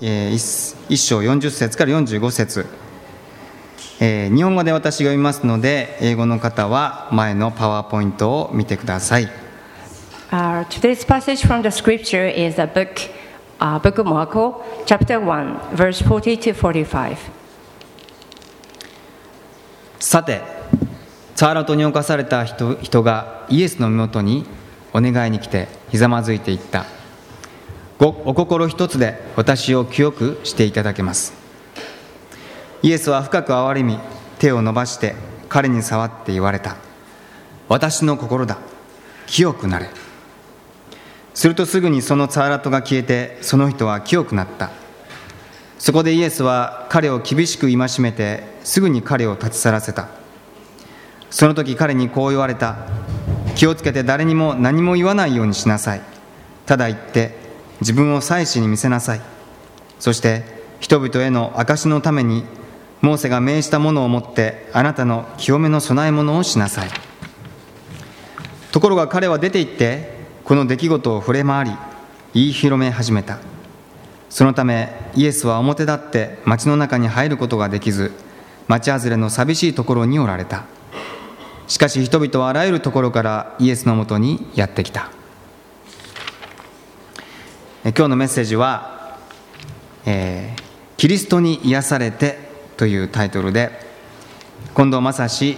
えー、1, 章40節から45節、えー、日本語で私が読みますので英語の方は前のパワーポイントを見てください。Uh, today's passage from the scripture is the book, uh, book of Marco, chapter 1, verse 40 to 45. さて、ツァーラトに侵された人人がイエスの身元にお願いに来てひざまずいていった。ごお心一つで私を清くしていただけます。イエスは深く憐れみ手を伸ばして彼に触って言われた。私の心だ。清くなれ。するとすぐにそのツァーラトが消えてその人は清くなった。そこでイエスは彼を厳しく戒めてすぐに彼を立ち去らせた。その時彼にこう言われた。気をつけて誰にも何も言わないようにしなさい。ただ言って自分を祭司に見せなさい。そして人々への証のためにモーセが命じたものを持ってあなたの清めの供え物をしなさい。ところが彼は出て行ってこの出来事を触れ回り言い広め始めた。そのためイエスは表立って町の中に入ることができず町外れの寂しいところにおられた。しかし人々はあらゆるところからイエスのもとにやってきた。今日のメッセージは、えー、キリストに癒されて」というタイトルで近藤正史、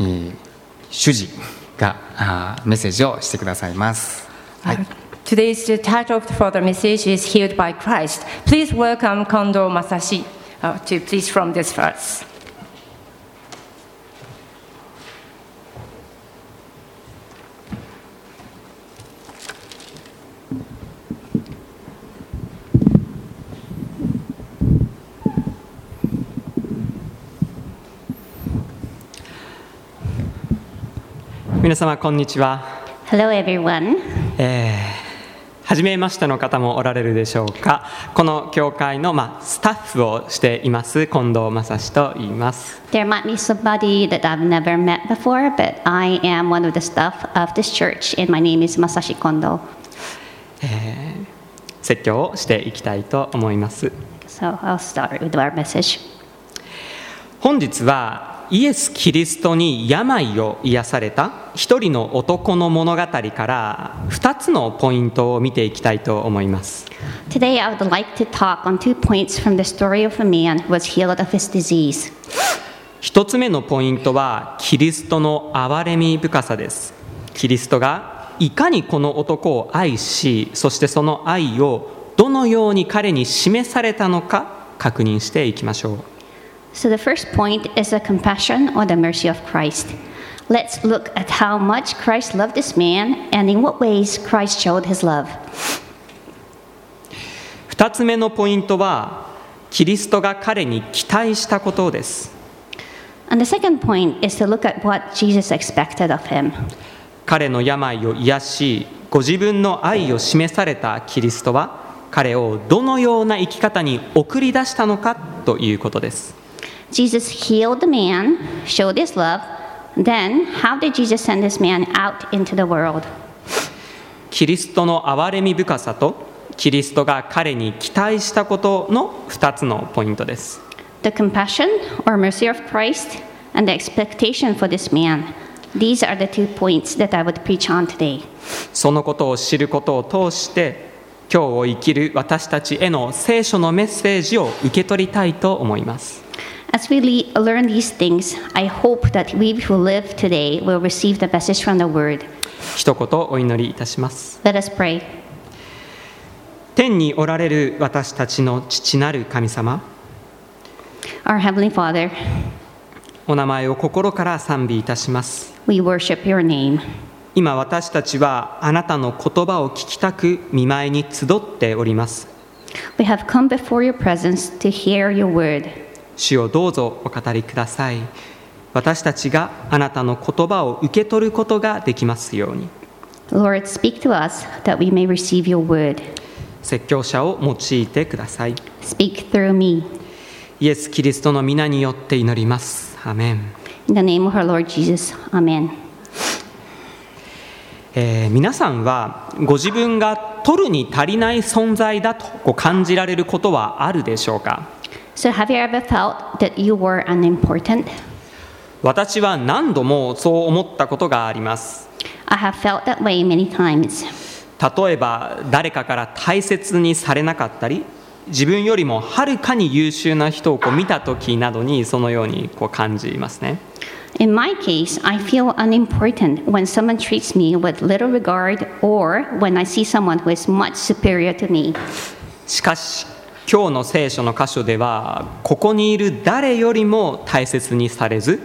えー、主事があメッセージをしてくださいます。はい Today's title for the message is Healed by Christ. Please welcome Kondo Masashi uh, to please from this verse. 皆様こんにちは。Hello everyone. えー、初めましての方もおられるでしょうか。この教会のまあスタッフをしています近藤正史と言います。There might be somebody that I've never met before, but I am one of the staff of this church, and my name is Masashi Kondo. えー、説教をしていきたいと思います。So I'll start with our message. 本日はイエス・キリストに病を癒された一人の男の物語から二つのポイントを見ていきたいと思います。Today I would like to talk on two points from the story of a man who was healed of his disease. 一つ目のポイントはキリストの憐れみ深さです。キリストがいかにこの男を愛し、そしてその愛をどのように彼に示されたのか確認していきましょう。So, the first point is the compassion or the mercy of Christ. Let's look at how much Christ loved this man and in what ways Christ showed his love. 2つ目のポイントは、キリストが彼に期待したことです。And the second point is to look at what Jesus expected of him. 彼の病を癒し、ご自分の愛を示されたキリストは、彼をどのような生き方に送り出したのかということです。Jesus healed the man, showed his love. Then, how did Jesus send this man out into the world? キリストの憐れみ深さとキリストが彼に期待したことの2つのポイントです。The compassion or mercy of Christ and the expectation for this man. These are the two points that I would preach on today. そのことを知ることを通して今日を生きる私たちへの聖書のメッセージを受け取りたいと思います。As we learn these things, I hope that we who live today will receive the message from the Word. 一言お祈りいたします。Let us pray. 天におられる私たちの父なる神様。Our Heavenly Father, お名前を心から賛美いたします。We worship your name. 今私たちはあなたの言葉を聞きたく見舞いに集っております。We have come before your presence to hear your word. 主をどうぞお語りください私たちがあなたの言葉を受け取ることができますように Lord, speak to us that we may receive your word. 説教者を用いてください Speak through me. イエス・キリストの皆によって祈りますアメン In the name of our Lord Jesus, Amen. えー皆さんはご自分が取るに足りない存在だとこう感じられることはあるでしょうか？So, have you ever felt that you were unimportant? 私は何度もそう思ったことがあります I have felt that way many times. 例えば誰かから大切にされなかったり自分よりもはるかに優秀な人をこう見た時などにそのようにこう感じますね In my case, I feel unimportant when someone treats me with little regard or when I see someone who is much superior to me. しかし今日の聖書の箇所ではここにいる誰よりも大切にされず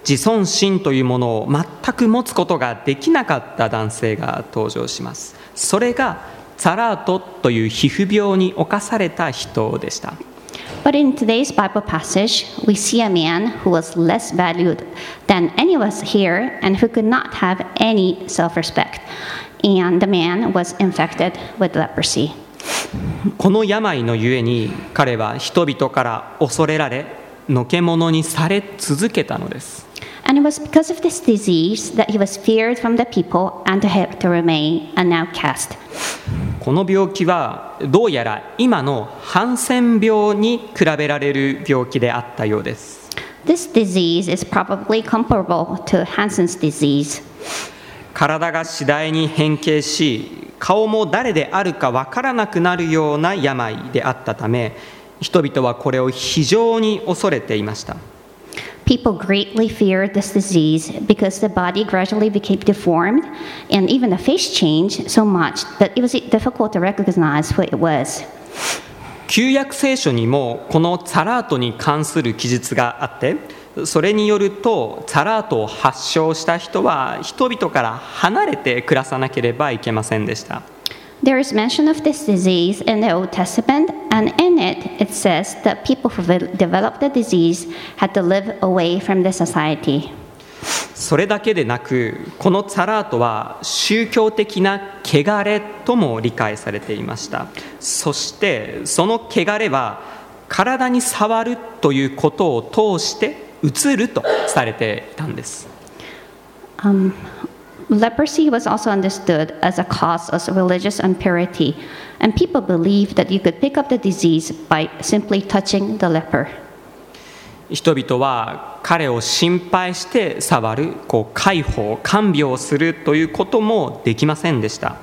自尊心というものを全く持つことができなかった男性が登場しますそれがツァラートという皮膚病に侵された人でした But in today's Bible passage, we see a man who was less valued than any of us here and who could not have any self respect. And the man was infected with leprosy. この病のゆえに彼は人々から恐れられ、のけものにされ続けたのです。この病気はどうやら今のハンセン病に比べられる病気であったようです。体が次第に変形し顔も誰であるかわからなくなるような病であったため人々はこれを非常に恐れていました People greatly feared this disease because the body gradually became deformed and even the face changed so much that it was difficult to recognize who it was. 旧約聖書にもこのツァラートに関する記述があってそれによるとツァラートを発症した人は人々から離れて暮らさなければいけませんでした There is mention of this disease in the Old Testament, and in it, it says that people who developed the disease had to live away from the society. それだけでなくこのツァラートは宗教的な汚れとも理解されていましたそしてその汚れは体に触るということを通して移るとされていたんです Um, leprosy was also understood as a cause of religious impurity, and people believed that you could pick up the disease by simply touching the leper. 人々は彼を心配して触るこう介抱看病するということもできませんでした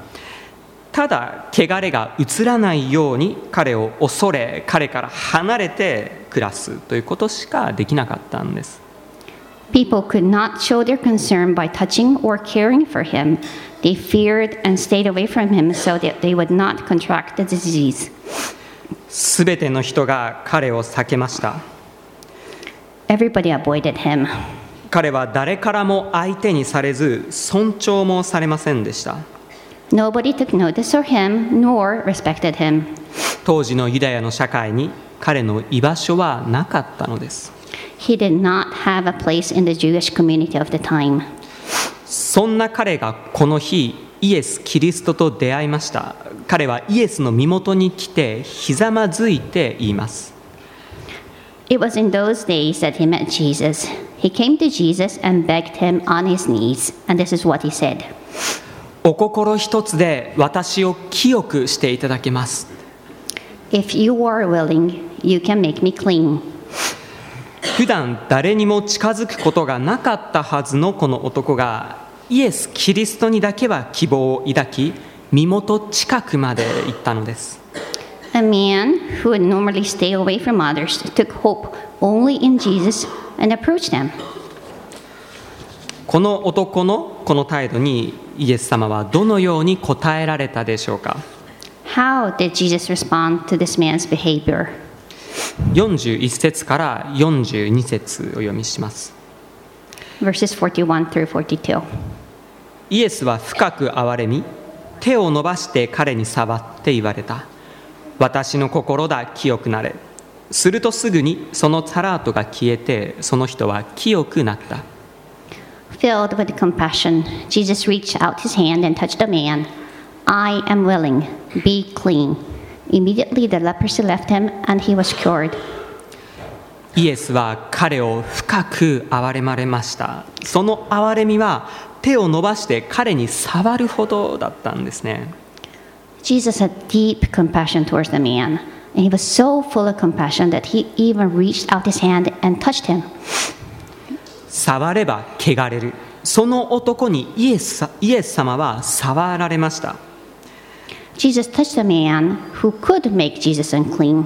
ただ汚れが移らないように彼を恐れ彼から離れて暮らすということしかできなかったんです People could not show their concern by touching or caring for him. They feared and stayed away from him so that they would not contract the disease. すべての人が彼を避けました Everybody avoided him. 彼は誰からも相手にされず尊重もされませんでした Nobody took notice of him nor respected him. 当時のユダヤの社会に彼の居場所はなかったのです He did not have a place in the Jewish community of the time. そんな彼がこの日イエス・キリストと出会いました彼はイエスの身元に来てひざまずいて言います It was in those days that he met Jesus. He came to Jesus and begged him on his knees, and this is what he said お心一つで私を清くしていただけます If you are willing, you can make me clean. 普段誰にも近づくことがなかったはずのこの男がイエス・キリストにだけは希望を抱き身元近くまで行ったのです A man who would normally stay away from others took hope only in Jesus and approached him. この男のこの態度にイエス様はどのように答えられたでしょうか How did Jesus respond to this man's behavior? 41節から42節を読みします Verses 41 through 42. イエスは深く憐れみ手を伸ばして彼に触って言われた私の心だ清くなれするとすぐにそのサラートが消えてその人は清くなった Filled with compassion, Jesus reached out his hand and touched the man. I am willing, be clean. Immediately the leprosy left him and he was cured. イエスは彼を深く憐れまれましたその憐れみは手を伸ばして彼に触るほどだったんですね Jesus had deep compassion towards the man, and he was so full of compassion that he even reached out his hand and touched him. 触れば汚れるその男にイエスさイエス様は触られました Jesus touched the man who could make Jesus unclean.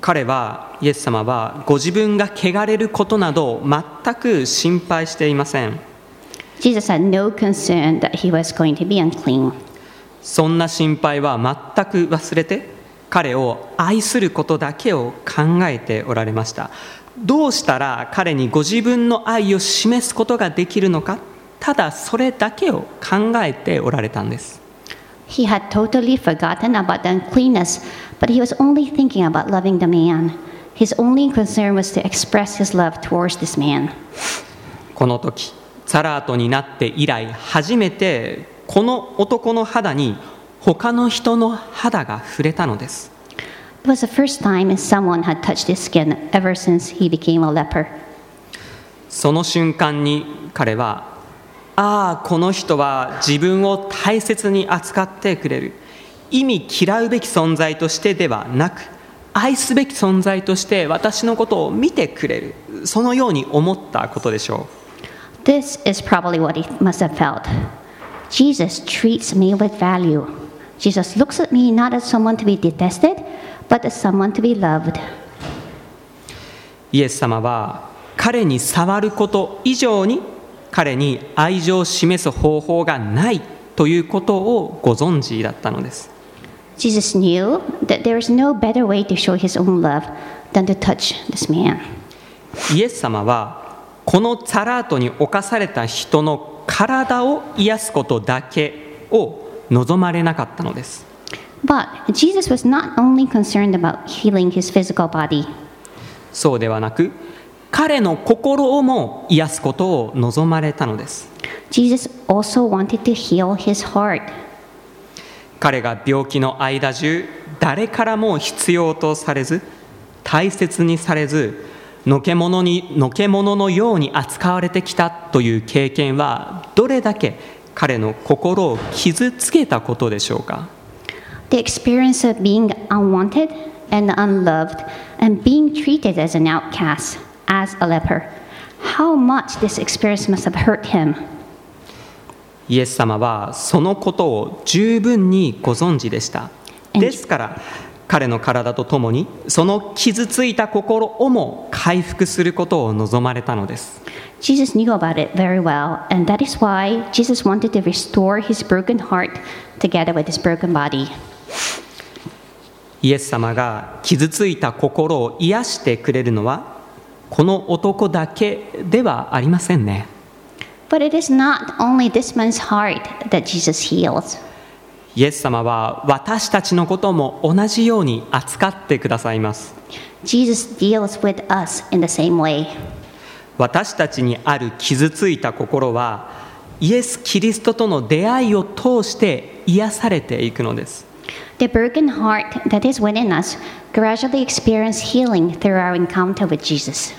彼はイエス様はご自分が汚れることなど全く心配していません Jesus had no concern that he was going to be unclean. そんな心配は全く忘れて彼を愛することだけを考えておられましたどうしたら彼にご自分の愛を示すことができるのかただそれだけを考えておられたんです He had totally forgotten about the uncleanness, but he was only thinking about loving the man. His only concern was to express his love towards this man. この時サラートになって以来初めてこの男の肌に他の人の肌が触れたのです It was the first time someone had touched his skin ever since he became a leper. その瞬間に彼はああこの人は自分を大切に扱ってくれる意味嫌うべき存在としてではなく愛すべき存在として私のことを見てくれるそのように思ったことでしょ This is probably what he must have felt. Jesus treats me with value. Jesus looks at me not as someone to be detested, but as someone to be loved. うイエス様は彼に触ること以上に彼に愛情を示す方法がないということをご存知だったのです Jesus knew that there is no better way to show his own love than to touch this man. イエス様はこのサラートに侵された人の体を癒すことだけを望まれなかったのです But Jesus was not only concerned about healing his physical body, そうではなく彼の心をも癒すことを望まれたのです Jesus also wanted to heal his heart. 彼が病気の間中誰からも必要とされず大切にされずのけ者にのけ者のように扱われてきたという経験はどれだけ彼の心を傷つけたことでしょうか The experience of being unwanted and unloved and being treated as an outcast, as a leper. How much this experience must have hurt him. イエス様はそのことを十分にご存知でしたですから彼の体とともにその傷ついた心をも回復することを望まれたのです Jesus knew about it very well, and that is why Jesus wanted to restore his broken heart together with his broken body. イエス様が傷ついた心を癒してくれるのはこの男だけではありませんね But it is not only this man's heart that Jesus heals. イエス様は私たちのことも同じように扱ってくださいます Jesus deals with us in the same way. 私たちにある傷ついた心はイエス・キリストとの出会いを通して癒されていくのです The broken heart that is within us gradually experience healing through our encounter with Jesus.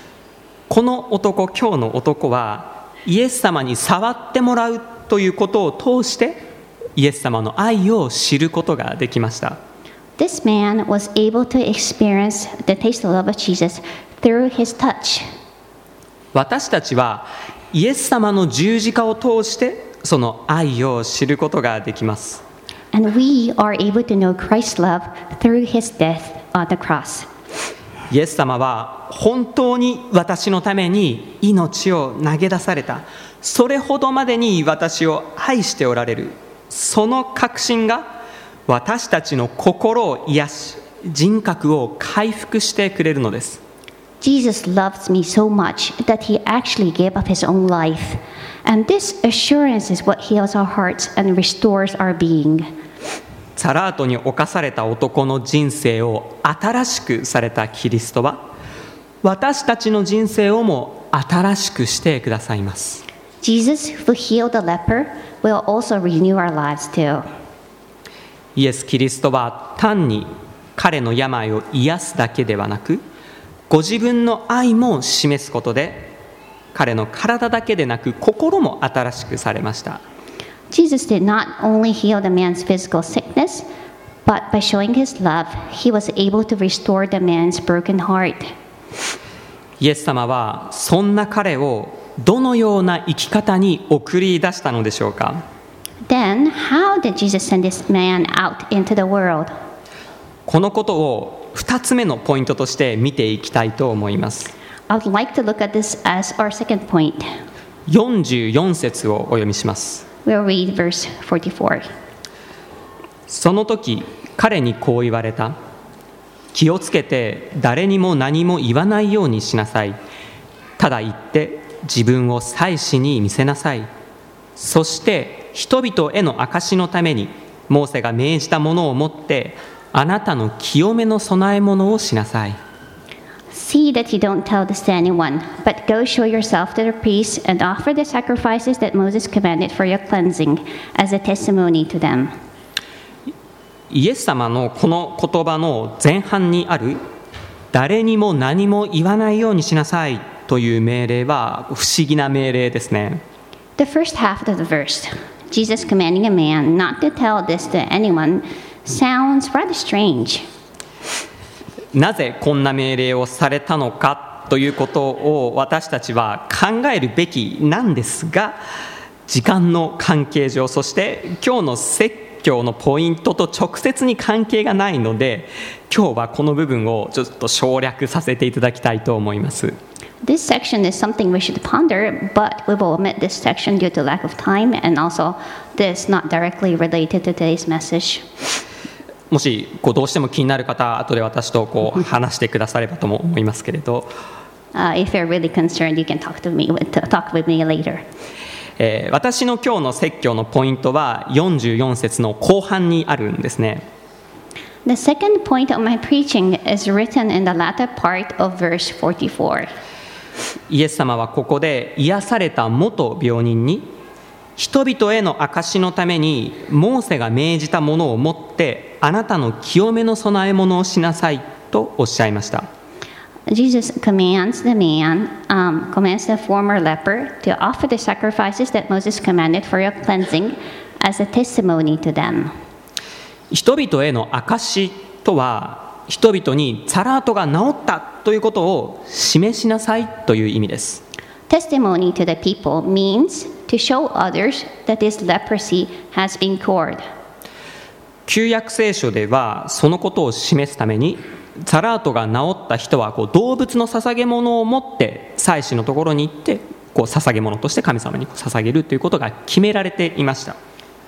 この男今日の男はイエス様に触ってもらうということを通してイエス様の愛を知ることができました This man was able to experience the taste of love of Jesus through his touch. 私たちはイエス様の十字架を通してその愛を知ることができます And we are able to know Christ's love through his death on the cross. イエス様は本当に私のために命を投げ出されたそれほどまでに私を愛しておられるその確信が私たちの心を癒し人格を回復してくれるのです Jesus loves me so much that he actually gave up his own life. And this assurance is what heals our hearts and restores our being. サラートに侵された男の人生を新しくされたキリストは私たちの人生をも新しくしてくださいます Jesus, who healed the leper, will also renew our lives too. イエス・キリストは単に彼の病を癒すだけではなくご自分の愛も示すことで彼の体だけでなく心も新しくされました Jesus did not only heal the man's physical sickness, but by showing his love, he was able to restore the man's broken heart. イエス様はそんな彼をどのような生き方に送り出したのでしょうか Then, how did Jesus send this man out into the world? このことを2つ目のポイントとして見ていきたいと思います I would like to look at this as our second point. 44節をお読みします We'll read verse 44. その時彼にこう言われた。気をつけて誰にも何も言わないようにしなさい。ただ言って自分を祭司に見せなさい。そして人々への証のためにモーセが命じたものを持ってあなたの清めの供え物をしなさい。See that you don't tell this to anyone, but go show yourself to the priests and offer the sacrifices that Moses commanded for your cleansing as a testimony to them. イエス様のこの言葉の前半にある誰にも何も言わないようにしなさいという命令は不思議な命令ですね The first half of the verse, Jesus commanding a man not to tell this to anyone, sounds rather strange. なぜこんな命令をされたのかということを私たちは考えるべきなんですが時間の関係上そして今日の説教のポイントと直接に関係がないので今日はこの部分をちょっと省略させていただきたいと思います This section is something we should ponder, but we will omit this section due to lack of time and also this not directly related to today's message. もしこうどうしても気になる方後で私とこう話してくださればとも思いますけれど。私の今日の説教のポイントは44節の後半にあるんですね。イエス様はここで癒された元病人に。人々への証のためにモーセが命じたものを持ってあなたの清めの供え物をしなさいとおっしゃいました Jesus commands the man, um, commands the former leper to offer the sacrifices that Moses commanded for your cleansing as a testimony to them. 人々への証とは人々にサラートが治ったということを示しなさいという意味です Testimony to the people means to show others that this leprosy has been cured. 旧約聖書ではそのことを示すためにサラートが治った人はこう動物の捧げ物を持って祭司のところに行ってこう捧げ物として神様に捧げるということが決められていました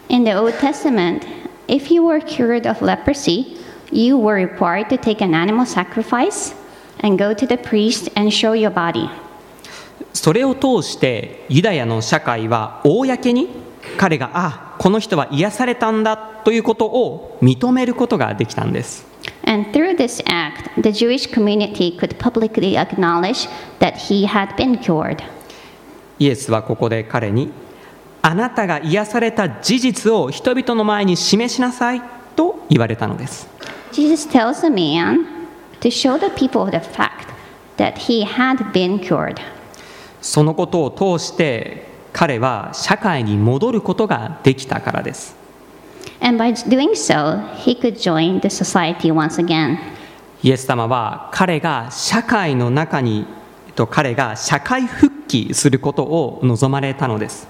In the Old Testament, if you were cured of leprosy, you were required to take an animal sacrifice and go to the priest and show your body. それを通してユダヤの社会は公に彼があこの人は癒されたんだということを認めることができたんです And through this act, the Jewish community could publicly acknowledge that he had been cured. イエスはここで彼にあなたが癒された事実を人々の前に示しなさいと言われたのです Jesus tells the man to show the people the fact that he had been cured. そのことを通して彼は社会に戻ることができたからです。イエス様は彼が社会の中に、と彼が社会復帰することを望まれたのです。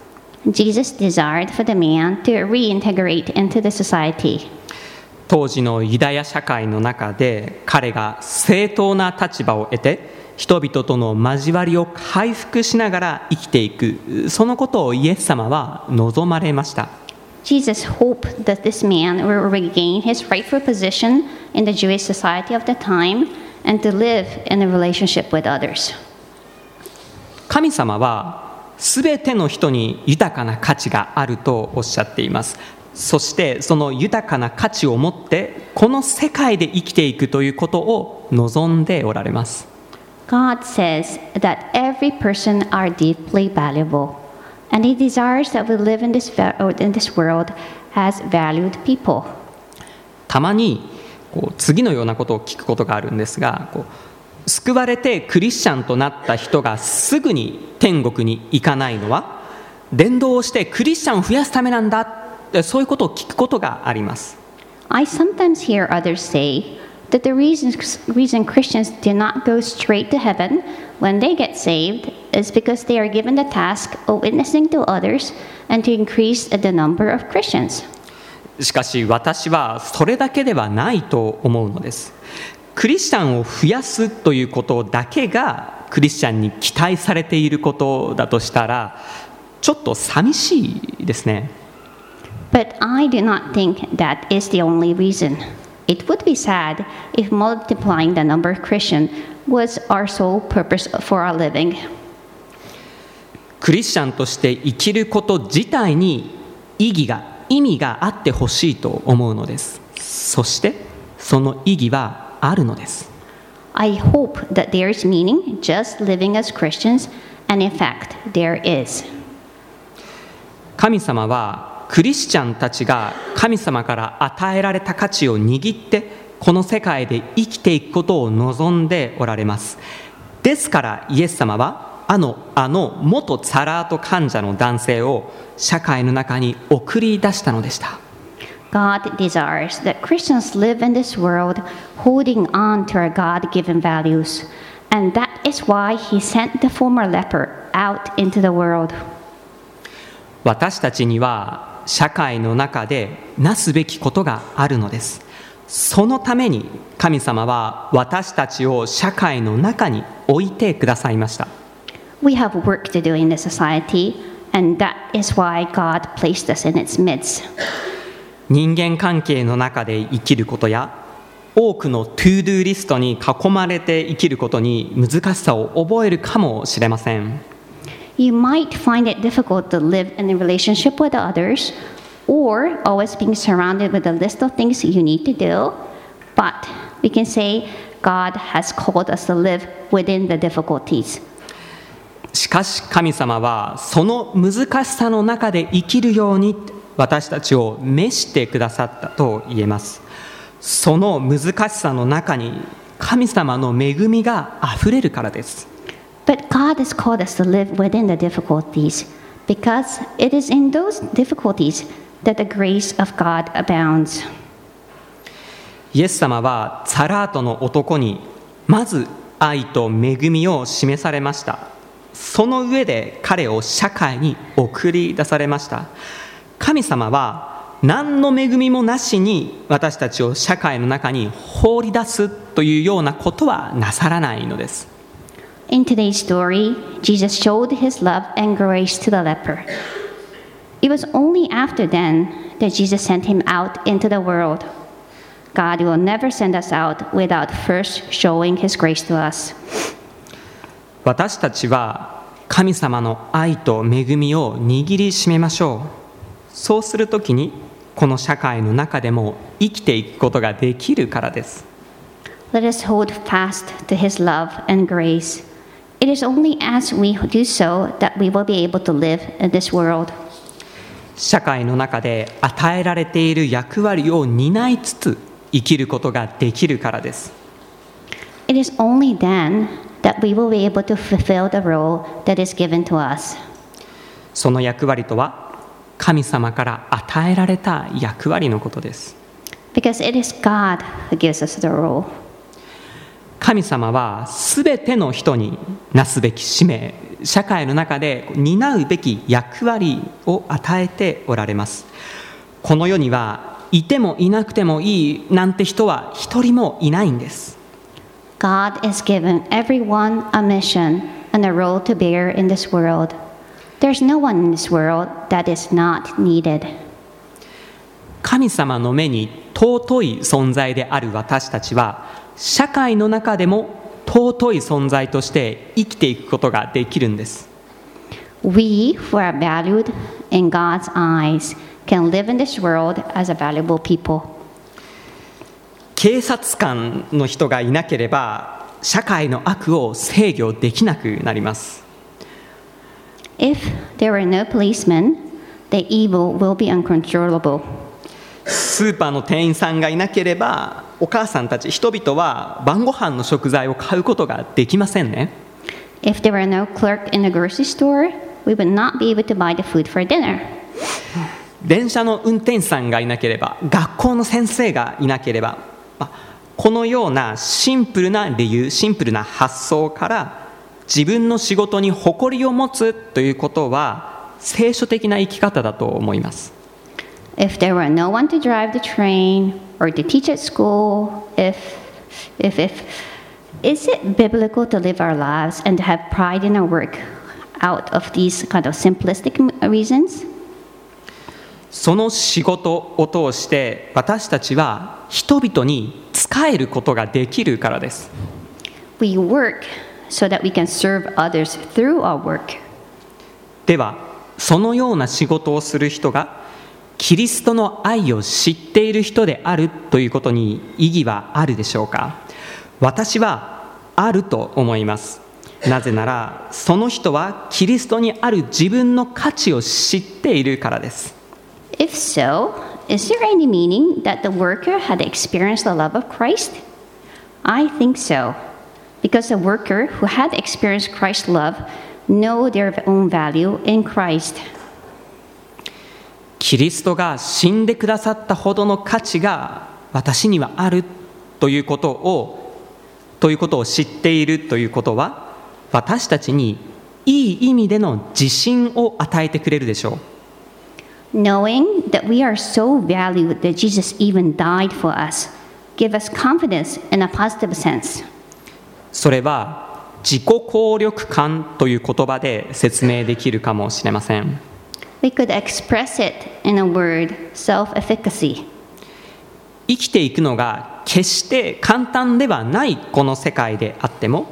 当時のユダヤ社会の中で彼が正当な立場を得て、人々との交わりを回復しながら生きていくそのことをイエス様は望まれました Jesus hoped that this man will regain his rightful position in the Jewish society of the time and to live in a relationship with others. 神様は全ての人に豊かな価値があるとおっしゃっていますそしてその豊かな価値を持ってこの世界で生きていくということを望んでおられます God says that every person are deeply valuable, and He desires that we live in this, in this world as valued people. たまにこう次のようなことを聞くことがあるんですがこう救われてクリスチャンとなった人がすぐに天国に行かないのは伝道をしてクリスチャンを増やすためなんだそういうことを聞くことがあります I sometimes hear others say that the reason, reason Christians do not go straight to heaven when they get saved is because they are given the task of witnessing to others and to increase the number of Christians. しかし私はそれだけではないと思うのですクリスチャンを増やすということだけがクリスチャンに期待されていることだとしたらちょっと寂しいですね But I do not think that is the only reason. It would be sad if multiplying the number of Christians was our sole purpose for our living. クリスチャンとして生きること自体に意義が意味があってほしいと思うのですそしてその意義はあるのです I hope that there is meaning just living as Christians, and in fact, there is. 神様はクリスチャンたちが神様から与えられた価値を握ってこの世界で生きていくことを望んでおられますですからイエス様はあのあの元サラート患者の男性を社会の中に送り出したのでした God desires that Christians live in this world holding on to our God given values, and that is why He sent the former leper out into the world. 私たちには社会の中でなすべきことがあるのです。そのために神様は私たちを社会の中に置いてくださいました。We have work to do in the society, and that is why God placed us in its midst. 人間関係の中で生きることや多くの to-do list に囲まれて生きることに難しさを覚えるかもしれません You might find it difficult to live in a relationship with others or always being surrounded with a list of things you need to do, but we can say God has called us to live within the difficulties. しかし神様はその難しさの中で生きるように私たちを召してくださったと言えますその難しさの中に神様の恵みがあふれるからです But God has called us to live within the difficulties because it is in those difficulties that the grace of God abounds. イエス様はサラートの男にまず愛と恵みを示されましたその上で彼を社会に送り出されました神様は何の恵みもなしに私たちを社会の中に放り出すというようなことはなさらないのです In today's story, Jesus showed his love and grace to the leper. It was only after then that Jesus sent him out into the world. God will never send us out without first showing his grace to us. 私たちは神様の愛と恵みを握りしめましょうそうするときにこの社会の中でも生きていくことができるからです Let us hold fast to his love and grace. It is only as we do so that we will be able to live in this world. 社会の中で与えられている役割を担いつつ生きることができるからです It is only then that we will be able to fulfill the role that is given to us. その役割とは神様から与えられた役割のことです Because it is God who gives us the role. 神様は全ての人になすべき使命社会の中で担うべき役割を与えておられますこの世にはいてもいなくてもいいなんて人は一人もいないんです God has given everyone a mission and a role to bear in this world. There's no one in this world that is not needed. 神様の目に尊い存在である私たちは社会の中でも尊い存在として生きていくことができるんです We, who are valued in God's eyes, can live in this world as a valuable people. 警察官の人がいなければ社会の悪を制御できなくなります If there were no policemen, the evil will be uncontrollable. スーパーの店員さんがいなければお母さんたち人々は晩ご飯の食材を買うことができませんね If there were no clerk in the grocery store, we would not be able to buy the food for dinner. 電車の運転手さんがいなければ学校の先生がいなければ、まあこのようなシンプルな理由シンプルな発想から自分の仕事に誇りを持つということは聖書的な生き方だと思います If there were no one to drive the train or to teach at school, if, if, if, is it biblical to live our lives and to have pride in our work out of these kind of simplistic reasons? その仕事を通して私たちは人々に仕えることができるからです We work so that we can serve others through our work. ではそのような仕事をする人がキリストの愛を知っている人であるということに意義はあるでしょうか私はあると思いますなぜならその人はキリストにある自分の価値を知っているからです If so, is there any meaning that the worker had experienced the love of Christ? I think so, because the worker who had experienced Christ's love know their own value in Christ. キリストが死んでくださったほどの価値が私にはあるということをということを知っているということは私たちにいい意味での自信を与えてくれるでしょう Knowing that we are so valued that Jesus even died for us, give us confidence in a positive sense. それは自己効力感という言葉で説明できるかもしれません We could express it in a word self efficacy. 生きていくのが決して簡単ではないこの世界であっても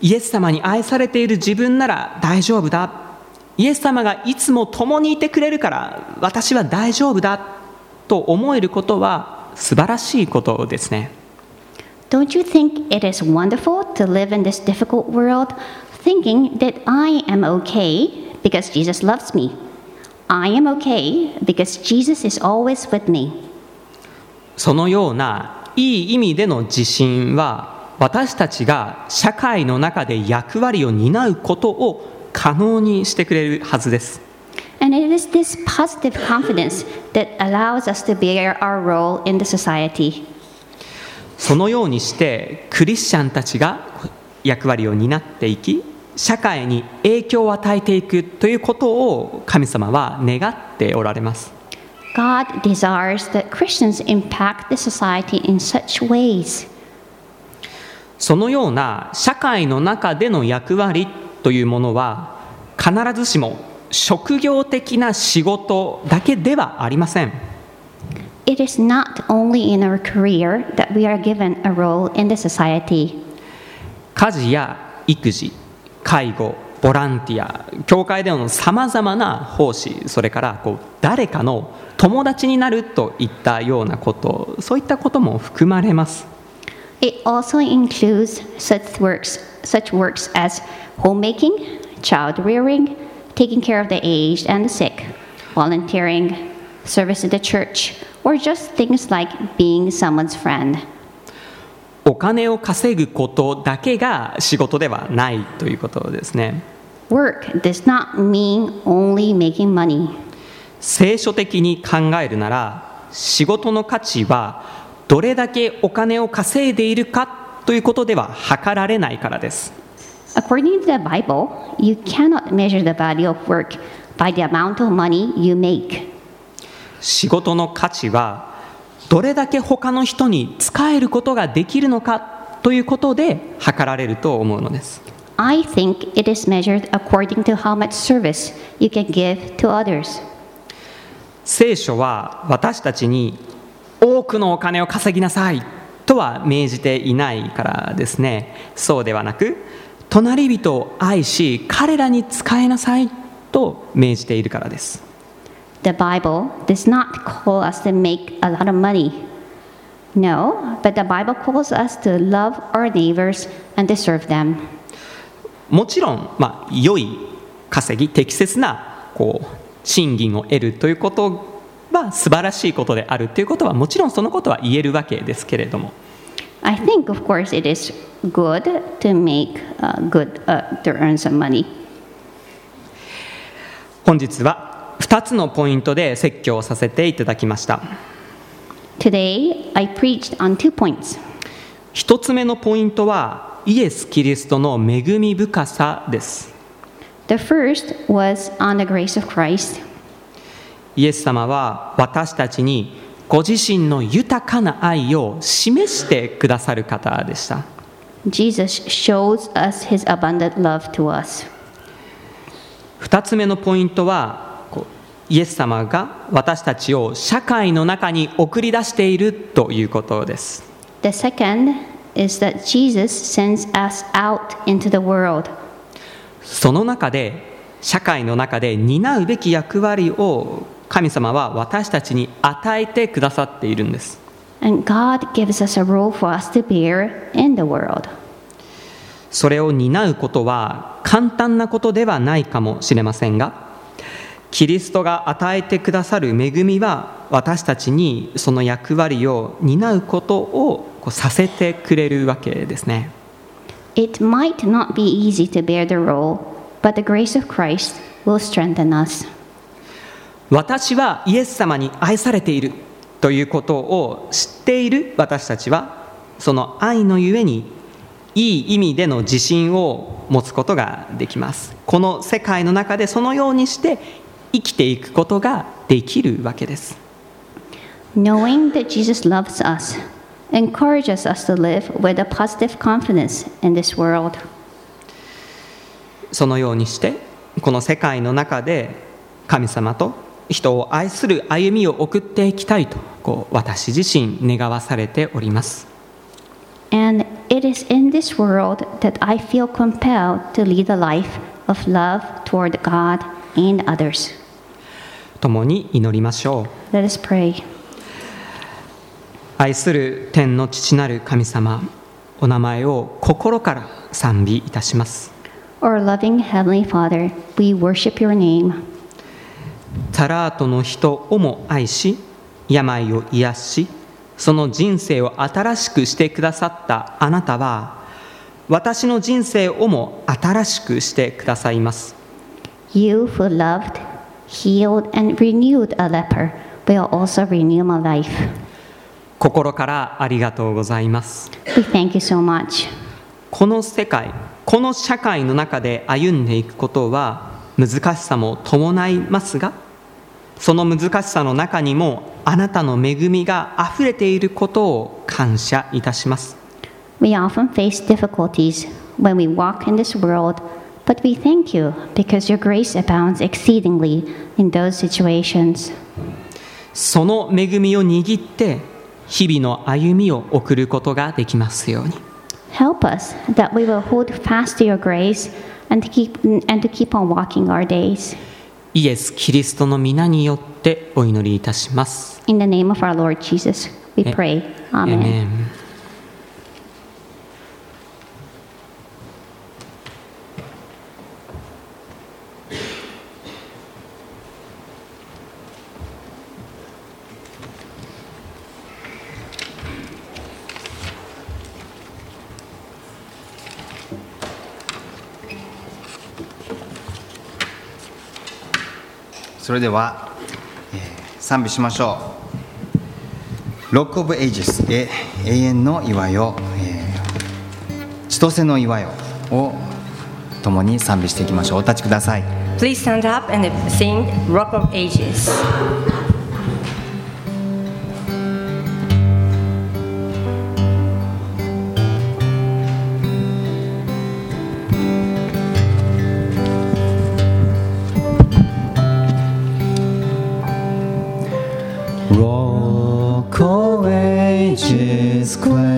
イエス様に愛されている自分なら大丈夫だイエス様がいつも共にいてくれるから私は大丈夫だと思えることは素晴らしいことですね Don't you think it is wonderful to live in this difficult world thinking that I am okay because Jesus loves me? I am okay because Jesus is always with me. そのようないい意味での自信は私たちが社会の中で役割を担うことを可能にしてくれるはずです And it is this positive confidence that allows us to bear our role in the society. そのようにしてクリスチャンたちが役割を担っていき社会に影響を与えていくということを神様は願っておられます God desires that Christians impact the society in such ways. そのような社会の中での役割というものは必ずしも職業的な仕事だけではありません It is not only in our career that we are given a role in the society. 家事や育児介護ボランティア教会でのさまざまな奉仕それからこう誰かの友達になるといったようなことそういったことも含まれます It also includes such works, such works as homemaking, child rearing, taking care of the aged and the sick, volunteering, service in the church, or just things like being someone's friend. お金を稼ぐことだけが仕事ではないということですね Work does not mean only making money. 聖書的に考えるなら仕事の価値はどれだけお金を稼いでいるかということでは測られないからです According to the Bible, you cannot measure the value of work by the amount of money you make. 仕事の価値はどれだけ他の人に仕えることができるのかということで測られると思うのです。I think it is measured according to how much service you can give to others. 聖書は私たちに多くのお金を稼ぎなさいとは命じていないからですね。そうではなく隣人を愛し彼らに仕えなさいと命じているからです The Bible does not call us to make a lot of money. No, but the Bible calls us to love our neighbors and to serve them. もちろん、まあ、良い稼ぎ適切なこう賃金を得るということは素晴らしいことであるということはもちろんそのことは言えるわけですけれども I think, of course, it is good to make uh, good uh, to earn some money. 本日は2つのポイントで説教をさせていただきました Today, I preached on two points. 1つ目のポイントはイエス・キリストの恵み深さです The first was on the grace of Christ. イエス様は私たちにご自身の豊かな愛を示してくださる方でした Jesus shows us his abundant love to us. 2つ目のポイントはイエス様が私たちを社会の中に送り出しているということです The second is that Jesus sends us out into the world. その中で社会の中で担うべき役割を神様は私たちに与えてくださっているんです And God gives us a role for us to bear in the world. それを担うことは簡単なことではないかもしれませんがキリストが与えてくださる恵みは私たちにその役割を担うことをこうさせてくれるわけですね It might not be easy to bear the role, but the grace of Christ will strengthen us. 私はイエス様に愛されているということを知っている私たちはその愛のゆえにいい意味での自信を持つことができますこの世界の中でそのようにして生きていくことができるわけです Knowing that Jesus loves us encourages us to live with a positive confidence in this world. そのようにしてこの世界の中で神様と人を愛する歩みを送っていきたいとこう私自身願わされております And it is in this world that I feel compelled to lead a life of love toward God and others. 共に祈りましょう Let us pray. 愛する天の父なる神様お名前を心から賛美いたします Our loving Heavenly Father, we worship your name. タラートの人をも愛し病を癒しその人生を新しくしてくださったあなたは私の人生をも新しくしてくださいます You who loved, healed, and renewed a leper will also renew my life. 心からありがとうございます We thank you so much. この世界この社会の中で歩んでいくことは難しさも伴いますがその難しさの中にもあなたの恵みがあふれていることを感謝いたします We often face difficulties when we walk in this world, but we thank you because your grace abounds exceedingly in those situations. その恵みを握って日々の歩みを送ることができますように Help us that we will hold fast to your grace and to keep, and to keep on walking our days. イエス・キリストの皆によってお祈りいたします In the name of our Lord Jesus, we A- pray. Amen. Amen それでは、えー賛美しましょう。 Rock of Ages、え永遠の岩よ、えー千歳の岩よを共に賛美していきましょう。お立ちください。Please stand up and sing Rock of Ages. Ages, clap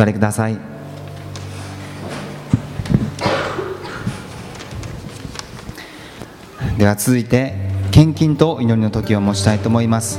座りください。では続いて献金と祈りの時を持ちたいと思います。